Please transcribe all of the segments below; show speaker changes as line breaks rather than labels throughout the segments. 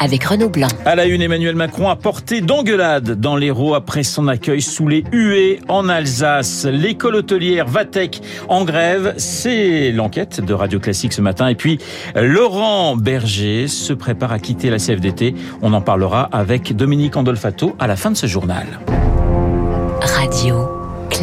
avec Renaud Blanc.
À la une, Emmanuel Macron a porté d'engueulade dans l'Hérault après son accueil sous les huées en Alsace. L'école hôtelière Vatec en grève, c'est l'enquête de Radio Classique ce matin. Et puis, Laurent Berger se prépare à quitter la CFDT. On en parlera avec Dominique Andolfato à la fin de ce journal.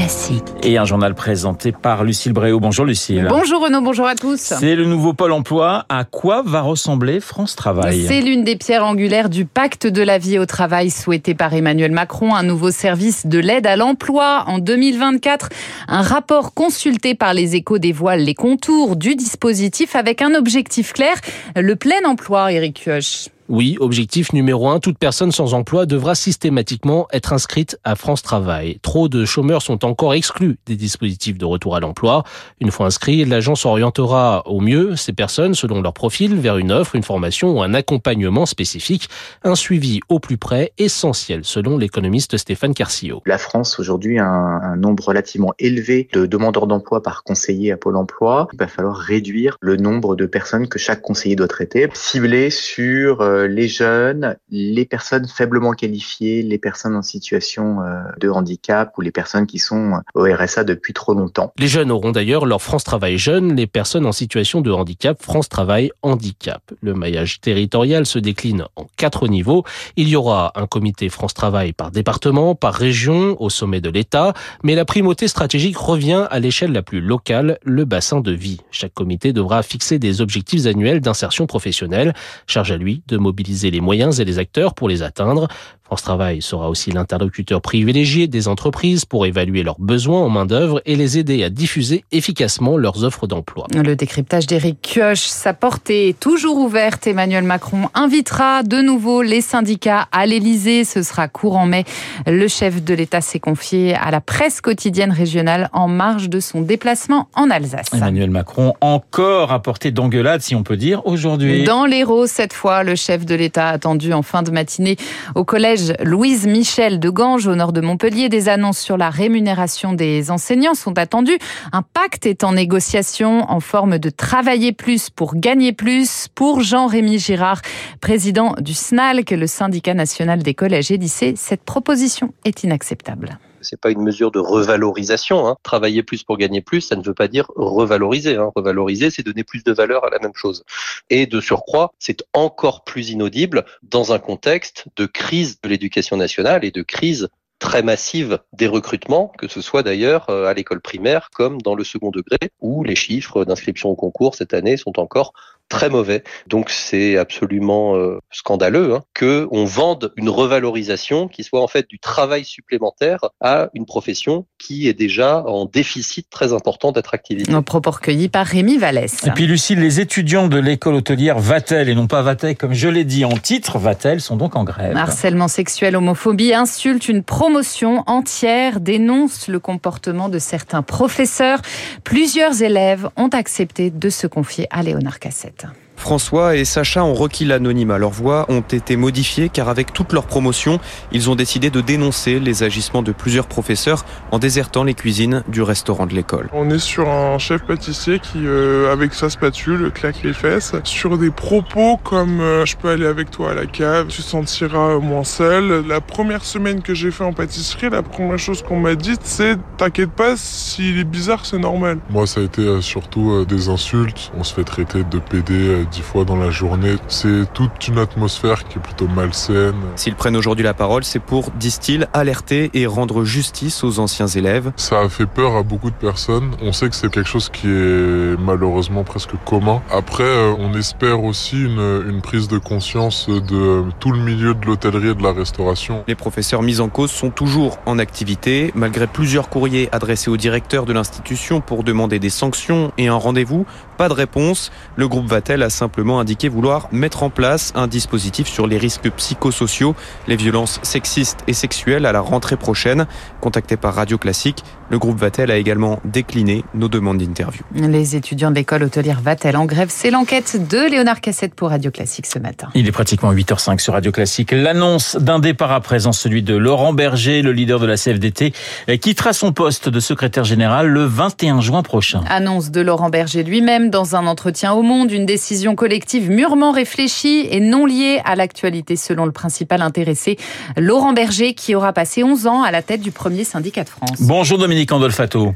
Classique.
Et un journal présenté par Lucille Bréau. Bonjour Lucille.
Bonjour Renaud, bonjour à tous.
C'est le nouveau Pôle emploi. À quoi va ressembler France Travail
C'est l'une des pierres angulaires du pacte de la vie au travail souhaité par Emmanuel Macron, un nouveau service de l'aide à l'emploi en 2024. Un rapport consulté par les échos dévoile les contours du dispositif avec un objectif clair, le plein emploi, Eric Kioch.
Oui, objectif numéro un, toute personne sans emploi devra systématiquement être inscrite à France Travail. Trop de chômeurs sont encore exclus des dispositifs de retour à l'emploi. Une fois inscrits, l'agence orientera au mieux ces personnes selon leur profil vers une offre, une formation ou un accompagnement spécifique. Un suivi au plus près essentiel selon l'économiste Stéphane Carcillo.
La France aujourd'hui a un, un nombre relativement élevé de demandeurs d'emploi par conseiller à Pôle emploi. Il va falloir réduire le nombre de personnes que chaque conseiller doit traiter, cibler sur euh, les jeunes, les personnes faiblement qualifiées, les personnes en situation euh, de handicap ou les personnes qui sont au RSA depuis trop longtemps.
Les jeunes auront d'ailleurs leur France Travail Jeune, les personnes en situation de handicap France Travail Handicap. Le maillage territorial se décline en quatre niveaux. Il y aura un comité France Travail par département, par région, au sommet de l'État, mais la primauté stratégique revient à l'échelle la plus locale, le bassin de vie. Chaque comité devra fixer des objectifs annuels d'insertion professionnelle, charge à lui de mobiliser les moyens et les acteurs pour les atteindre. France Travail sera aussi l'interlocuteur privilégié des entreprises pour évaluer leurs besoins en main-d'œuvre et les aider à diffuser efficacement leurs offres d'emploi.
Le décryptage d'Éric Kioch, sa portée est toujours ouverte. Emmanuel Macron invitera de nouveau les syndicats à l'Elysée. Ce sera courant mai. Le chef de l'État s'est confié à la presse quotidienne régionale en marge de son déplacement en Alsace.
Emmanuel Macron encore à portée d'engueulade, si on peut dire, aujourd'hui.
Dans l'Hérault, cette fois, le chef de l'État attendu en fin de matinée au collège Louise Michel de Ganges au nord de Montpellier. Des annonces sur la rémunération des enseignants sont attendues. Un pacte est en négociation en forme de travailler plus pour gagner plus pour Jean-Rémy Girard, président du SNALC, le syndicat national des collèges et lycées. Cette proposition est inacceptable
c'est pas une mesure de revalorisation. Hein. Travailler plus pour gagner plus, ça ne veut pas dire revaloriser. Hein. Revaloriser, c'est donner plus de valeur à la même chose. Et de surcroît, c'est encore plus inaudible dans un contexte de crise de l'éducation nationale et de crise très massive des recrutements, que ce soit d'ailleurs à l'école primaire comme dans le second degré, où les chiffres d'inscription au concours cette année sont encore très mauvais. Donc c'est absolument euh, scandaleux hein, que on vende une revalorisation qui soit en fait du travail supplémentaire à une profession qui est déjà en déficit très important d'attractivité.
Un propos recueillis par Rémi Vallès.
Et puis Lucille, les étudiants de l'école hôtelière Vatel et non pas Vatec comme je l'ai dit en titre, Vatel sont donc en grève.
Harcèlement sexuel, homophobie, insulte, une promotion entière dénonce le comportement de certains professeurs. Plusieurs élèves ont accepté de se confier à Léonard Cassette.
François et Sacha ont requis l'anonymat. Leurs voix ont été modifiées car avec toute leur promotion, ils ont décidé de dénoncer les agissements de plusieurs professeurs en désertant les cuisines du restaurant de l'école.
On est sur un chef pâtissier qui, euh, avec sa spatule, claque les fesses sur des propos comme euh, je peux aller avec toi à la cave, tu sentiras moins seul. La première semaine que j'ai fait en pâtisserie, la première chose qu'on m'a dite, c'est t'inquiète pas, s'il est bizarre, c'est normal.
Moi, ça a été euh, surtout des insultes. On se fait traiter de PD dix fois dans la journée. C'est toute une atmosphère qui est plutôt malsaine.
S'ils prennent aujourd'hui la parole, c'est pour, disent-ils, alerter et rendre justice aux anciens élèves.
Ça a fait peur à beaucoup de personnes. On sait que c'est quelque chose qui est malheureusement presque commun. Après, euh, on espère aussi une, une prise de conscience de tout le milieu de l'hôtellerie et de la restauration.
Les professeurs mis en cause sont toujours en activité, malgré plusieurs courriers adressés au directeur de l'institution pour demander des sanctions et un rendez-vous. Pas de réponse. Le groupe Vatel a simplement indiqué vouloir mettre en place un dispositif sur les risques psychosociaux, les violences sexistes et sexuelles à la rentrée prochaine. Contacté par Radio Classique, le groupe Vatel a également décliné nos demandes d'interview.
Les étudiants de l'école hôtelière Vatel en grève, c'est l'enquête de Léonard Cassette pour Radio Classique ce matin.
Il est pratiquement 8h05 sur Radio Classique. L'annonce d'un départ à présent, celui de Laurent Berger, le leader de la CFDT, quittera son poste de secrétaire général le 21 juin prochain.
Annonce de Laurent Berger lui-même dans un entretien au Monde, une décision collective mûrement réfléchie et non liée à l'actualité selon le principal intéressé, Laurent Berger, qui aura passé 11 ans à la tête du premier syndicat de France.
Bonjour Dominique. Dominique Andolfato.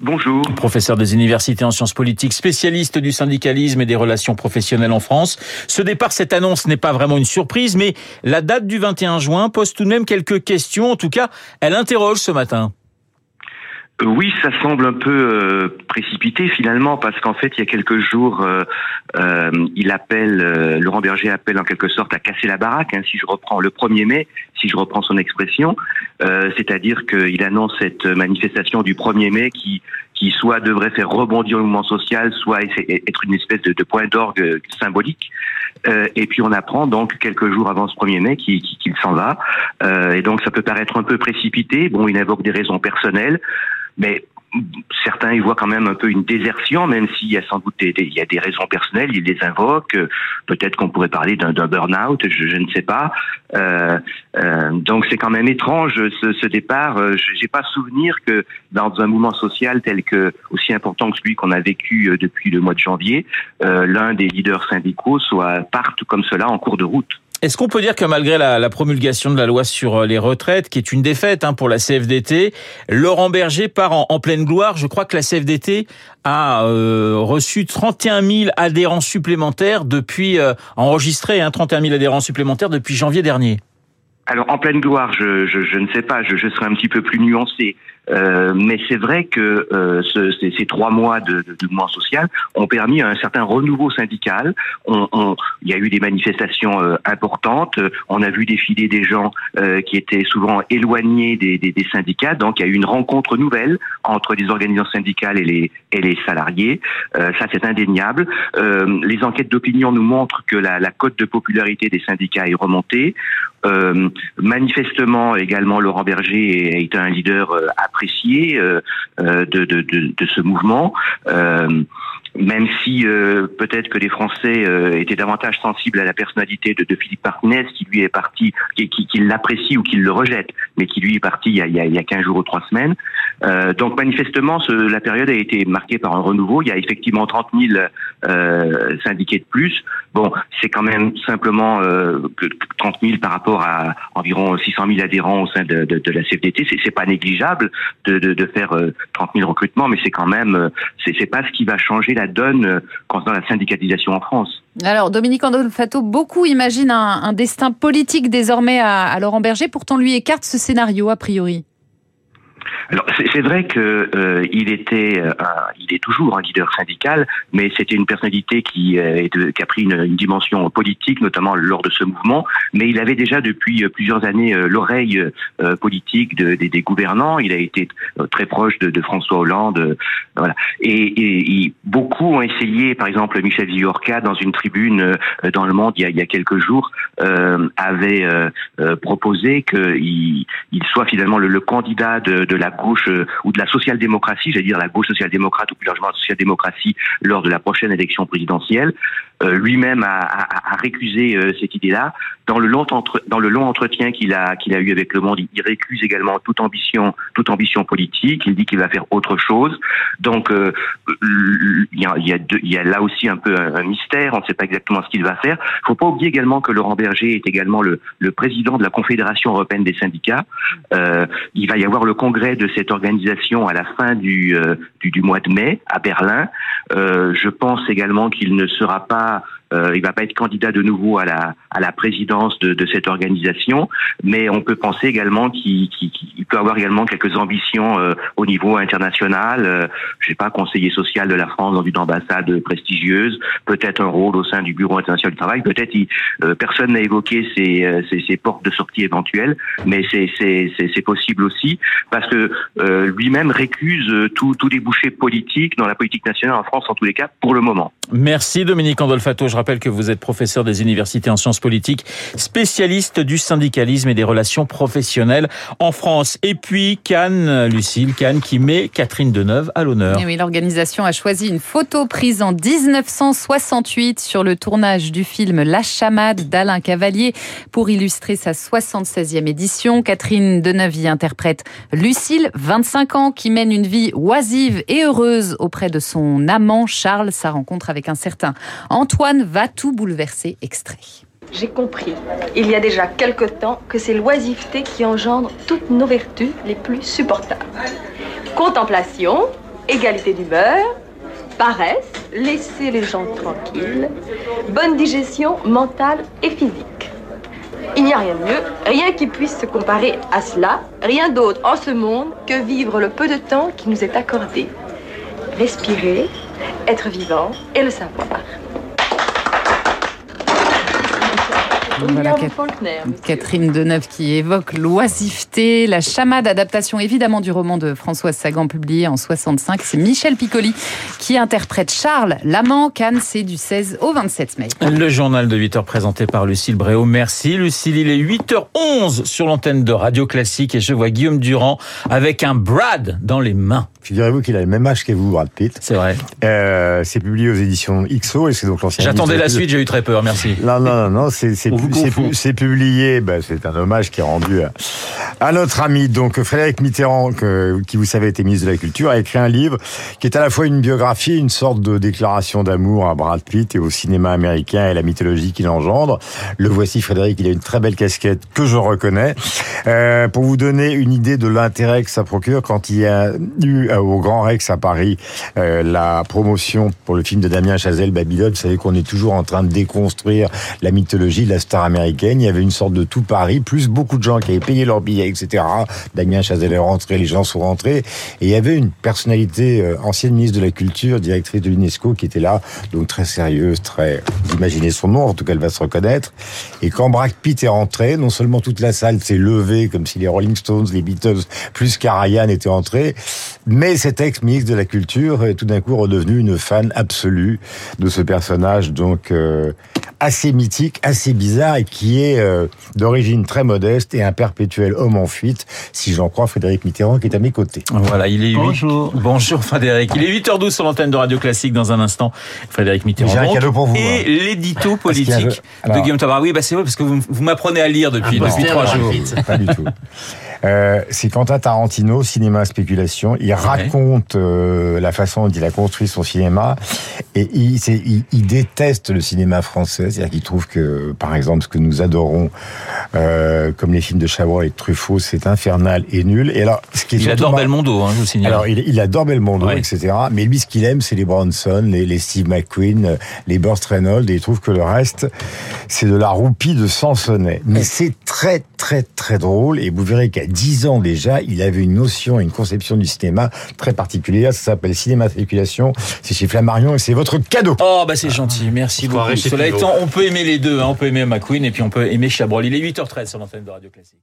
Bonjour.
Professeur des universités en sciences politiques, spécialiste du syndicalisme et des relations professionnelles en France. Ce départ, cette annonce n'est pas vraiment une surprise, mais la date du 21 juin pose tout de même quelques questions. En tout cas, elle interroge ce matin.
Euh, oui, ça semble un peu euh, précipité finalement parce qu'en fait il y a quelques jours, euh, il appelle, Laurent Berger appelle en quelque sorte à casser la baraque. Hein, si je reprends le 1er mai, si je reprends son expression, c'est-à-dire qu'il annonce cette manifestation du 1er mai qui qui soit devrait faire rebondir le mouvement social, soit être une espèce de, point d'orgue symbolique. et puis on apprend donc quelques jours avant ce 1er mai qu'il s'en va. et donc ça peut paraître un peu précipité. Bon, il invoque des raisons personnelles mais certains y voient quand même un peu une désertion, même s'il y a sans doute des, y a des raisons personnelles, ils les invoquent. Peut-être qu'on pourrait parler d'un burn-out, je, ne sais pas. Euh, euh, donc c'est quand même étrange ce, départ. Euh, J'ai pas souvenir que dans un mouvement social tel que aussi important que celui qu'on a vécu depuis le mois de janvier, l'un des leaders syndicaux soit parte comme cela en cours de route.
Est-ce qu'on peut dire que malgré la, promulgation de la loi sur euh, les retraites, qui est une défaite hein, pour la CFDT, Laurent Berger part en, pleine gloire Je crois que la CFDT a euh, reçu 31 000 adhérents supplémentaires depuis, euh, enregistré hein, 31 000 adhérents supplémentaires depuis janvier dernier.
Alors en pleine gloire, je, ne sais pas, je, je, serai un petit peu plus nuancé. Euh, mais c'est vrai que euh, ce, ces, trois mois de, de, de, mouvement social ont permis un certain renouveau syndical. On, on, il y a eu des manifestations euh, importantes. On a vu défiler des gens euh, qui étaient souvent éloignés des, des, des, syndicats. Donc il y a eu une rencontre nouvelle entre les organisations syndicales et les, et les salariés. Euh, ça c'est indéniable. les enquêtes d'opinion nous montrent que la, la cote de popularité des syndicats est remontée. Manifestement, également, Laurent Berger est, un leader euh, apprécié euh, de, de, ce mouvement. Même si peut-être que les Français étaient davantage sensibles à la personnalité de, de Philippe Martinez, qui lui est parti, qui, qui, qui l'apprécie ou qui le rejette, mais qui lui est parti il y a, il y a 15 jours ou 3 semaines. Euh, donc manifestement, ce, la période a été marquée par un renouveau. Il y a effectivement 30 000 euh, syndiqués de plus. Bon, c'est quand même simplement euh, que 30 000 par rapport à environ 600 000 adhérents au sein de, de, de la CFDT. C'est pas négligeable de, de, de faire 30 000 recrutements, mais c'est quand même c'est pas ce qui va changer la donne concernant la syndicalisation en France.
Alors, Dominique Andolfato, beaucoup imaginent un, destin politique désormais à, à Laurent Berger. Pourtant, lui écarte ce scénario, a priori.
Alors c'est vrai que euh, il était, euh, il est toujours un leader syndical, mais c'était une personnalité qui, euh, qui a pris une, une, dimension politique, notamment lors de ce mouvement. Mais il avait déjà depuis plusieurs années l'oreille politique de, des gouvernants. Il a été très proche de, de François Hollande, voilà. Et, et, beaucoup ont essayé, par exemple Michel Viorca, dans une tribune dans Le Monde il y a, il y a quelques jours, avait proposé qu'il il soit finalement le, le candidat de, de la gauche euh, ou de la social-démocratie, j'allais dire la gauche social-démocrate ou plus largement la social-démocratie lors de la prochaine élection présidentielle. Euh, lui-même a, a, a, récusé euh, cette idée-là. Dans le long entre, dans le long entretien qu'il a qu'il a eu avec Le Monde, il, récuse également toute ambition toute ambition politique. Il dit qu'il va faire autre chose. Donc il y, a, y a y a là aussi un peu un, mystère. On ne sait pas exactement ce qu'il va faire. Il faut pas oublier également que Laurent Berger est également le, le président de la Confédération européenne des syndicats. Euh, il va y avoir le congrès de cette organisation à la fin du, du, du mois de mai à Berlin. Euh, je pense également qu'il ne sera pas a Euh, il va pas être candidat de nouveau à la à la présidence de, de cette organisation, mais on peut penser également qu'il peut avoir également quelques ambitions euh, au niveau international. Euh, je sais pas, conseiller social de la France dans une ambassade prestigieuse, peut-être un rôle au sein du Bureau international du travail. Peut-être euh, personne n'a évoqué ces, euh, ces, portes de sortie éventuelles, mais c'est possible aussi parce que lui-même récuse tout, tout débouché politique dans la politique nationale en France en tous les cas pour le moment.
Merci Dominique Andolfato. Rappelle que vous êtes professeur des universités en sciences politiques, spécialiste du syndicalisme et des relations professionnelles en France. Et puis Cannes, Lucille, Cannes qui met Catherine Deneuve à l'honneur.
Oui, l'organisation a choisi une photo prise en 1968 sur le tournage du film La Chamade d'Alain Cavalier pour illustrer sa 76e édition. Catherine Deneuve y interprète Lucille, 25 ans, qui mène une vie oisive et heureuse auprès de son amant Charles. Sa rencontre avec un certain Antoine va tout bouleverser. Extrait.
J'ai compris, il y a déjà quelque temps, que c'est l'oisiveté qui engendre toutes nos vertus les plus supportables. Contemplation, égalité d'humeur, paresse, laisser les gens tranquilles, bonne digestion mentale et physique. Il n'y a rien de mieux, rien qui puisse se comparer à cela, rien d'autre en ce monde que vivre le peu de temps qui nous est accordé. Respirer, être vivant et le savoir.
Voilà, Catherine Deneuve qui évoque l'oisiveté, la chamade, adaptation évidemment du roman de Françoise Sagan publié en 65. C'est Michel Piccoli qui interprète Charles, l'amant. Cannes, c'est du 16 au 27 mai.
Le journal de 8 heures présenté par Lucille Bréau. Merci Lucille. Il est 8h11 sur l'antenne de Radio Classique et je vois Guillaume Durand avec un Brad dans les mains.
Figurez-vous qu'il a le même âge que vous, Brad Pitt.
C'est vrai.
Euh, c'est publié aux éditions XO et c'est donc l'ancien.
J'attendais la suite, j'ai eu très peur, merci.
Non, non, non, non c'est c'est publié, ben, c'est un hommage qui est rendu à, à, notre ami donc Frédéric Mitterrand, que, qui vous savez était ministre de la Culture, a écrit un livre qui est à la fois une biographie, une sorte de déclaration d'amour à Brad Pitt et au cinéma américain et la mythologie qu'il engendre. Le voici Frédéric, il a une très belle casquette que je reconnais. Euh, pour vous donner une idée de l'intérêt que ça procure, quand il y a eu au Grand Rex à Paris euh, la promotion pour le film de Damien Chazelle, Babylone, vous savez qu'on est toujours en train de déconstruire la mythologie de la star américaine. Il y avait une sorte de tout Paris, plus beaucoup de gens qui avaient payé leurs billets, etc. Damien Chazelle est rentré, les gens sont rentrés. Et il y avait une personnalité, euh, ancienne ministre de la Culture, directrice de l'UNESCO, qui était là, donc très sérieuse, très... Vous imaginez son nom, en tout cas elle va se reconnaître. Et quand Brad Pitt est rentré, non seulement toute la salle s'est levée, comme si les Rolling Stones, les Beatles, plus Karajan étaient entrés, mais cet ex-ministre de la Culture est tout d'un coup redevenu une fan absolue de ce personnage, donc euh, assez mythique, assez bizarre, et qui est euh, d'origine très modeste et un perpétuel homme en fuite, si j'en crois Frédéric Mitterrand, qui est à mes côtés.
Voilà, il est
Bonjour.
8... Bonjour Frédéric. Il est 8h12 sur l'antenne de Radio Classique dans un instant. Frédéric Mitterrand.
J'ai un cadeau pour vous.
Et hein. l'édito politique Alors... de Guillaume Tabar. Oui, bah c'est vrai, parce que vous, vous m'apprenez à lire depuis,
ah,
depuis trois jours.
Pas du tout. Euh, c'est Quentin Tarantino, cinéma spéculation. Il ouais. raconte euh, la façon dont il a construit son cinéma et il, il, il déteste le cinéma français. C'est-à-dire qu'il trouve que, par exemple, ce que nous adorons, euh, comme les films de Chabrol et de Truffaut, c'est infernal et nul. Et alors, ce qui est
il adore mar... Belmondo, hein, je vous signale.
Alors, il, il adore Belmondo, ouais. etc. Mais lui, ce qu'il aime, c'est les Bronson, les, les Steve McQueen, les Burt Reynolds, et il trouve que le reste, c'est de la roupie de Sansonnet. Mais c'est très, très, très drôle, et vous verrez qu'à 10 ans déjà, il avait une notion, une conception du cinéma très particulière. Ça s'appelle Cinéma Spéculation. C'est chez Flammarion et c'est votre cadeau.
Oh, bah c'est gentil. Merci beaucoup. Cela étant, on peut aimer les deux. Hein. On peut aimer McQueen et puis on peut aimer Chabrol. Il est 8h13 sur l'antenne de Radio Classique.